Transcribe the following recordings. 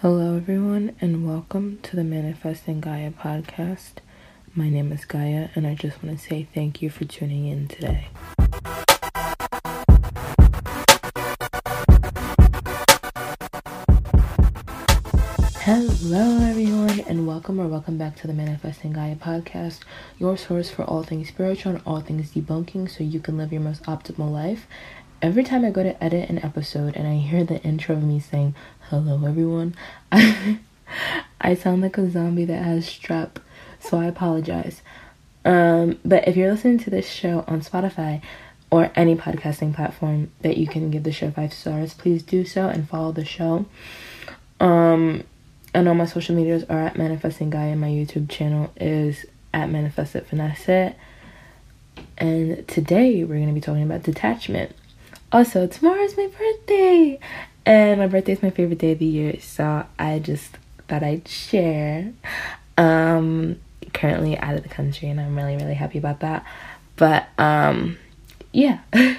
Hello, everyone, and welcome to the Manifesting Gaia podcast. My name is Gaia, and I just want to say thank you for tuning in today. Hello, everyone, and welcome or welcome back to the Manifesting Gaia podcast, your source for all things spiritual and all things debunking so you can live your most optimal life. Every time I go to edit an episode and I hear the intro of me saying, Hello, everyone. I sound like a zombie that has strep, so I apologize. Um, but if you're listening to this show on Spotify or any podcasting platform that you can give the show five stars, please do so and follow the show. Um, and all my social medias are at Manifesting Gaia, and My YouTube channel is at Manifest It Finesse It. And today we're going to be talking about detachment. Also, tomorrow's my birthday. And my birthday is my favorite day of the year, so I just thought I'd share. Um, currently out of the country, and I'm really, really happy about that. But um, yeah.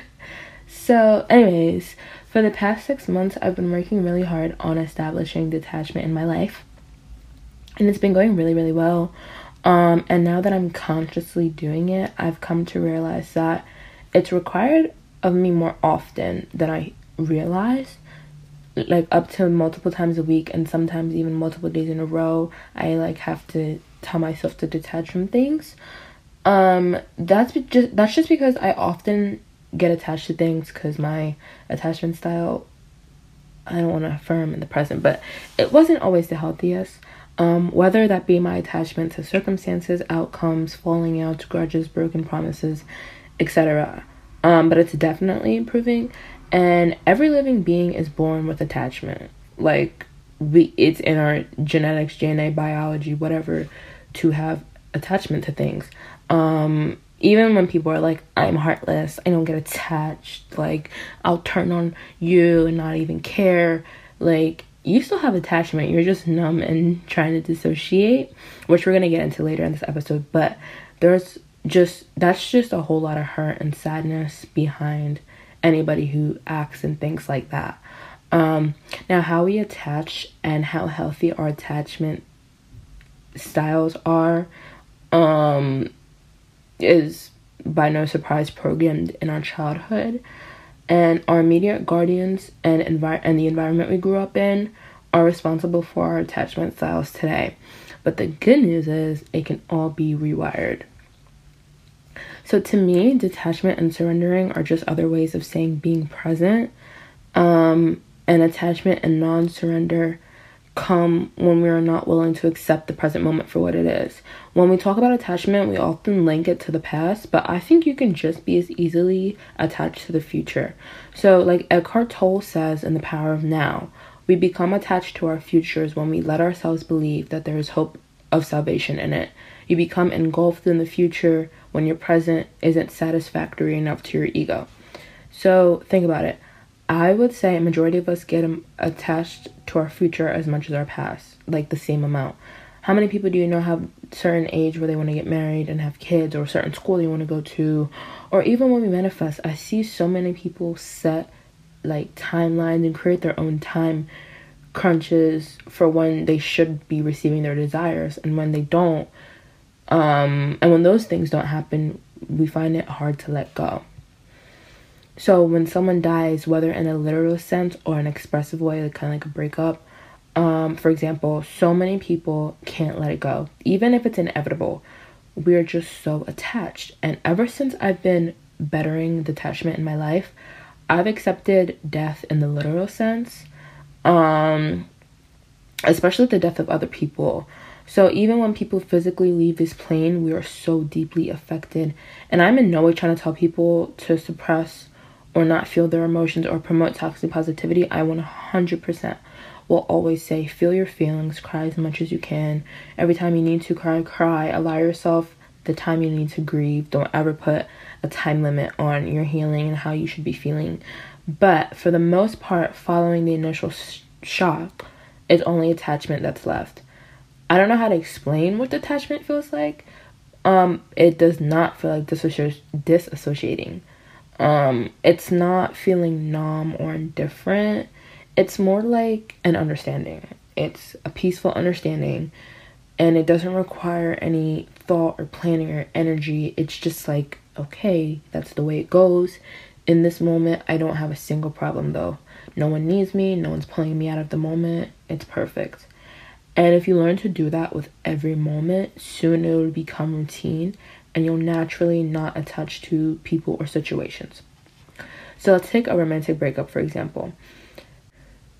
so, anyways, for the past six months, I've been working really hard on establishing detachment in my life, and it's been going really, really well. Um, and now that I'm consciously doing it, I've come to realize that it's required of me more often than I realized like up to multiple times a week and sometimes even multiple days in a row i like have to tell myself to detach from things. Um that's just that's just because i often get attached to things because my attachment style i don't want to affirm in the present but it wasn't always the healthiest. Um whether that be my attachment to circumstances outcomes falling out grudges broken promises etc um but it's definitely improving and every living being is born with attachment. Like we it's in our genetics, DNA, biology, whatever to have attachment to things. Um even when people are like I'm heartless, I don't get attached, like I'll turn on you and not even care. Like you still have attachment. You're just numb and trying to dissociate, which we're going to get into later in this episode, but there's just that's just a whole lot of hurt and sadness behind anybody who acts and thinks like that. Um, now, how we attach and how healthy our attachment styles are um, is by no surprise programmed in our childhood. And our immediate guardians and, envi- and the environment we grew up in are responsible for our attachment styles today. But the good news is it can all be rewired. So to me, detachment and surrendering are just other ways of saying being present. Um, and attachment and non surrender come when we are not willing to accept the present moment for what it is. When we talk about attachment, we often link it to the past, but I think you can just be as easily attached to the future. So, like Eckhart Tolle says in The Power of Now, we become attached to our futures when we let ourselves believe that there is hope of salvation in it. You become engulfed in the future when your present isn't satisfactory enough to your ego. So think about it. I would say a majority of us get attached to our future as much as our past, like the same amount. How many people do you know have certain age where they want to get married and have kids, or a certain school they want to go to, or even when we manifest? I see so many people set like timelines and create their own time crunches for when they should be receiving their desires, and when they don't, um, and when those things don't happen, we find it hard to let go. So when someone dies, whether in a literal sense or an expressive way, like kind of like a breakup, um, for example, so many people can't let it go, even if it's inevitable. We're just so attached. And ever since I've been bettering detachment in my life, I've accepted death in the literal sense, um, especially the death of other people. So even when people physically leave this plane, we are so deeply affected. And I'm in no way trying to tell people to suppress or not feel their emotions or promote toxic positivity. I 100% will always say feel your feelings, cry as much as you can. Every time you need to cry, cry. Allow yourself the time you need to grieve. Don't ever put a time limit on your healing and how you should be feeling. But for the most part, following the initial sh- shock is only attachment that's left. I don't know how to explain what detachment feels like. Um, it does not feel like disassoci- disassociating. Um, it's not feeling numb or indifferent. It's more like an understanding. It's a peaceful understanding and it doesn't require any thought or planning or energy. It's just like, okay, that's the way it goes. In this moment, I don't have a single problem though. No one needs me, no one's pulling me out of the moment. It's perfect. And if you learn to do that with every moment, soon it will become routine and you'll naturally not attach to people or situations. So let's take a romantic breakup for example.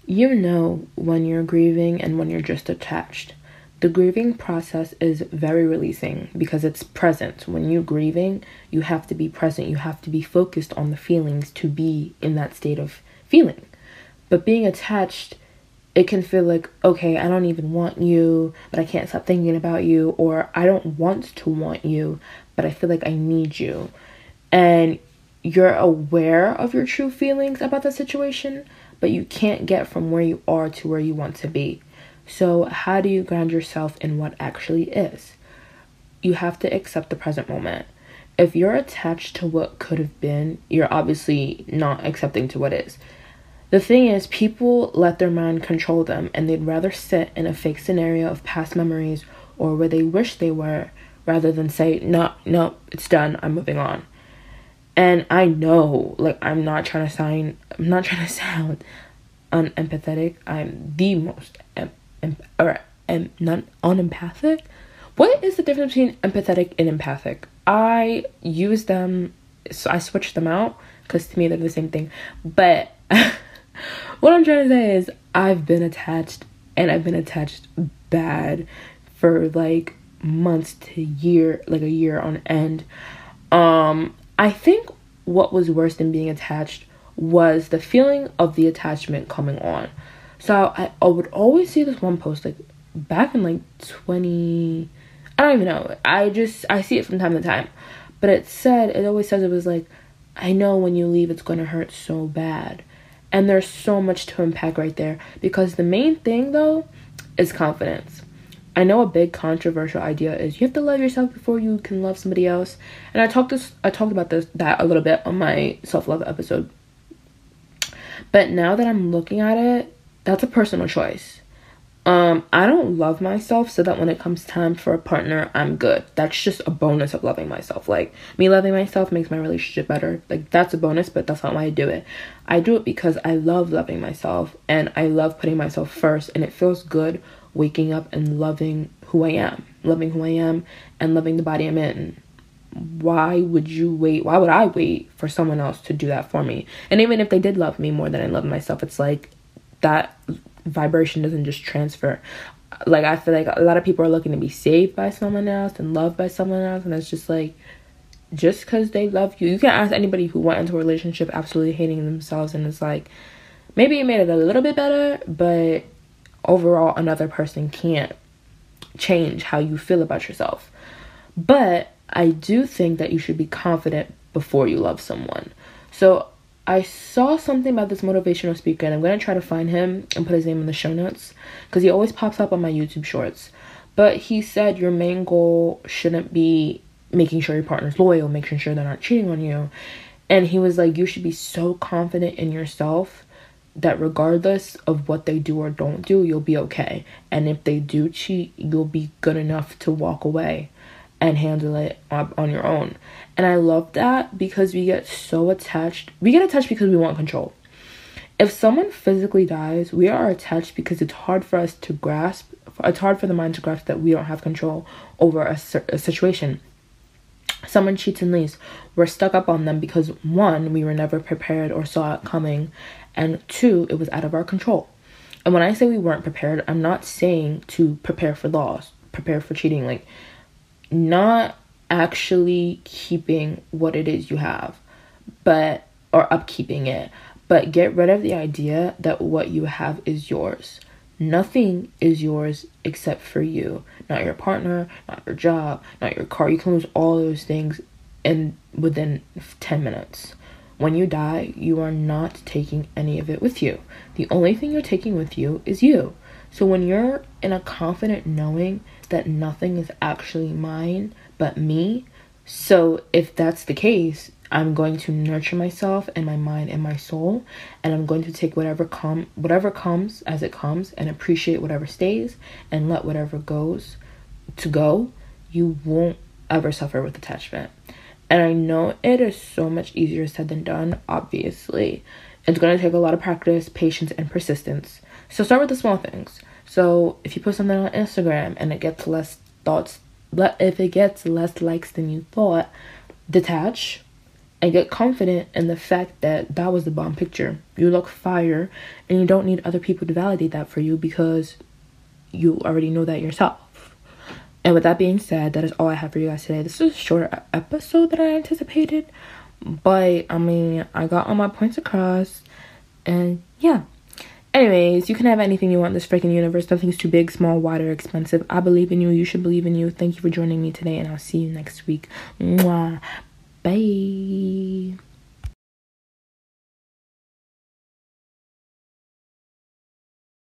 You know when you're grieving and when you're just attached. The grieving process is very releasing because it's present. When you're grieving, you have to be present. You have to be focused on the feelings to be in that state of feeling. But being attached, it can feel like, okay, I don't even want you, but I can't stop thinking about you, or I don't want to want you, but I feel like I need you. And you're aware of your true feelings about the situation, but you can't get from where you are to where you want to be. So, how do you ground yourself in what actually is? You have to accept the present moment. If you're attached to what could have been, you're obviously not accepting to what is. The thing is, people let their mind control them and they'd rather sit in a fake scenario of past memories or where they wish they were rather than say, no, no, it's done, I'm moving on. And I know, like, I'm not trying to sound, I'm not trying to sound unempathetic. I'm the most, em, em, or am not unempathic. What is the difference between empathetic and empathic? I use them, so I switch them out because to me they're the same thing. But what I'm trying to say is, I've been attached and I've been attached bad for like months to year, like a year on end. Um, I think what was worse than being attached was the feeling of the attachment coming on. So I, I would always see this one post like back in like 20 I don't even know. I just I see it from time to time. But it said it always says it was like I know when you leave it's going to hurt so bad. And there's so much to unpack right there because the main thing though is confidence. I know a big controversial idea is you have to love yourself before you can love somebody else. And I talked this I talked about this that a little bit on my self-love episode. But now that I'm looking at it, that's a personal choice. Um, I don't love myself so that when it comes time for a partner, I'm good. That's just a bonus of loving myself. Like me loving myself makes my relationship better. Like that's a bonus, but that's not why I do it. I do it because I love loving myself and I love putting myself first and it feels good waking up and loving who I am, loving who I am, and loving the body I'm in. Why would you wait? Why would I wait for someone else to do that for me? And even if they did love me more than I love myself, it's like that vibration doesn't just transfer. Like, I feel like a lot of people are looking to be saved by someone else and loved by someone else, and it's just like, just because they love you, you can ask anybody who went into a relationship absolutely hating themselves, and it's like, maybe it made it a little bit better, but overall another person can't change how you feel about yourself. But I do think that you should be confident before you love someone. So I saw something about this motivational speaker, and I'm gonna try to find him and put his name in the show notes because he always pops up on my YouTube shorts. But he said your main goal shouldn't be making sure your partner's loyal, making sure they're not cheating on you. And he was like, you should be so confident in yourself that regardless of what they do or don't do, you'll be okay. And if they do cheat, you'll be good enough to walk away and handle it on your own. And I love that because we get so attached. We get attached because we want control. If someone physically dies, we are attached because it's hard for us to grasp. It's hard for the mind to grasp that we don't have control over a, a situation. Someone cheats and leaves. We're stuck up on them because one, we were never prepared or saw it coming, and two, it was out of our control. And when I say we weren't prepared, I'm not saying to prepare for loss, prepare for cheating, like not actually keeping what it is you have, but or upkeeping it, but get rid of the idea that what you have is yours. Nothing is yours except for you. Not your partner, not your job, not your car. You can lose all those things in within 10 minutes. When you die, you are not taking any of it with you. The only thing you're taking with you is you. So when you're in a confident knowing that nothing is actually mine but me, so if that's the case, I'm going to nurture myself and my mind and my soul, and I'm going to take whatever come whatever comes as it comes and appreciate whatever stays and let whatever goes to go. You won't ever suffer with attachment. And I know it is so much easier said than done, obviously. It's going to take a lot of practice, patience, and persistence. So start with the small things. So if you put something on Instagram and it gets less thoughts, if it gets less likes than you thought, detach and get confident in the fact that that was the bomb picture. You look fire and you don't need other people to validate that for you because you already know that yourself. And with that being said, that is all I have for you guys today. This is a shorter episode than I anticipated, but I mean, I got all my points across, and yeah. Anyways, you can have anything you want in this freaking universe. Nothing's too big, small, wide, or expensive. I believe in you. You should believe in you. Thank you for joining me today, and I'll see you next week. Mwah. Bye.